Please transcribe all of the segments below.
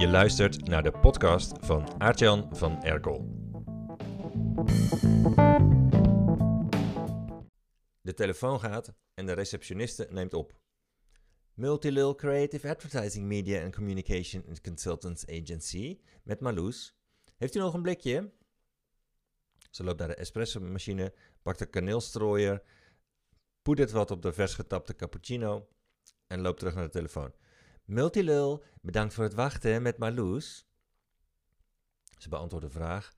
Je luistert naar de podcast van Aartjan van Erkel. De telefoon gaat en de receptioniste neemt op. Multilil Creative Advertising Media and Communication and Consultants Agency met Marloes. Heeft u nog een blikje? Ze loopt naar de espresso-machine, pakt de kaneelstrooier, poedert wat op de vers getapte cappuccino en loopt terug naar de telefoon. Multilul, bedankt voor het wachten met Marloes. Ze beantwoordt de vraag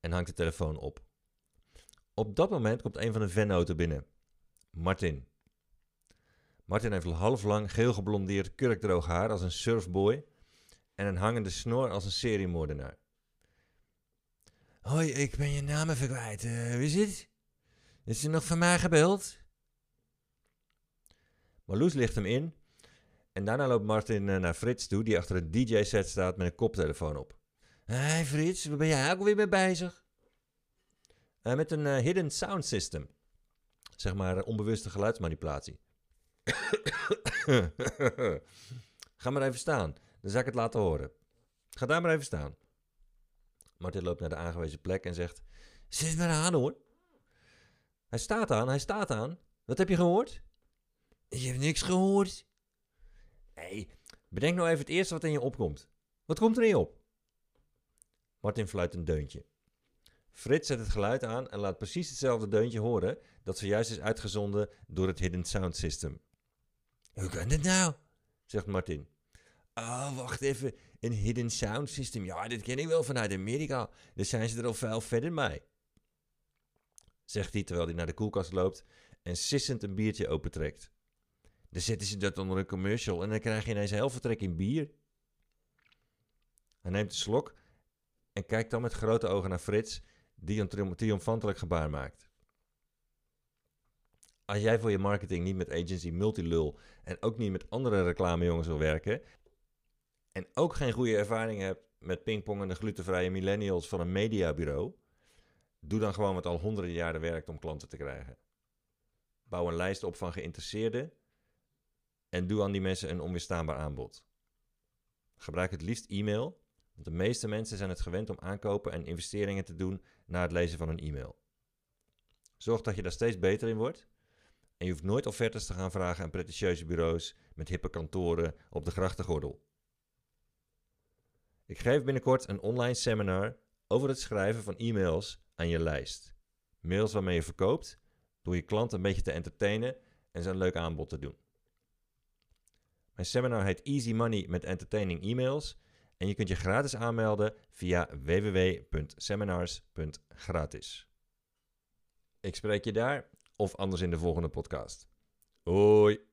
en hangt de telefoon op. Op dat moment komt een van de vennoten binnen. Martin. Martin heeft half lang geel geblondeerd kurkdroog haar als een surfboy en een hangende snor als een seriemoordenaar. Hoi, ik ben je naam even. Uh, wie is het? Is er nog van mij gebeld? Marloes ligt hem in en daarna loopt Martin eh, naar Frits toe, die achter een DJ-set staat met een koptelefoon op. Hé Frits, waar ben jij ook weer mee bezig? Uh, met een uh, hidden sound system. Zeg maar onbewuste geluidsmanipulatie. Ga maar even staan, dan zal ik het laten horen. Ga daar maar even staan. Martin loopt naar de aangewezen plek en zegt: Zit maar aan hoor. Hij staat aan, hij staat aan. Wat heb je gehoord? Ik heb niks gehoord. Nee, bedenk nou even het eerste wat in je opkomt. Wat komt er in je op? Martin fluit een deuntje. Frits zet het geluid aan en laat precies hetzelfde deuntje horen dat zojuist is uitgezonden door het Hidden Sound System. Hoe kan dit nou? zegt Martin. Oh, wacht even. Een Hidden Sound System. Ja, dit ken ik wel vanuit Amerika. Daar zijn ze er al veel verder mee. Zegt hij terwijl hij naar de koelkast loopt en sissend een biertje opentrekt. Dan zetten ze dat onder een commercial en dan krijg je ineens heel vertrek in bier. Hij neemt een slok en kijkt dan met grote ogen naar Frits, die een triomfantelijk gebaar maakt. Als jij voor je marketing niet met agency Multilul en ook niet met andere reclamejongens wil werken, en ook geen goede ervaring hebt met pingpongende glutenvrije millennials van een mediabureau, doe dan gewoon wat al honderden jaren werkt om klanten te krijgen. Bouw een lijst op van geïnteresseerden en doe aan die mensen een onweerstaanbaar aanbod. Gebruik het liefst e-mail, want de meeste mensen zijn het gewend om aankopen en investeringen te doen na het lezen van een e-mail. Zorg dat je daar steeds beter in wordt. En je hoeft nooit offertes te gaan vragen aan pretentieuze bureaus met hippe kantoren op de grachtengordel. Ik geef binnenkort een online seminar over het schrijven van e-mails aan je lijst. Mails waarmee je verkoopt, door je klant een beetje te entertainen en zijn leuk aanbod te doen. Mijn seminar heet Easy Money met Entertaining E-mails en je kunt je gratis aanmelden via www.seminars.gratis. Ik spreek je daar of anders in de volgende podcast. Hoi!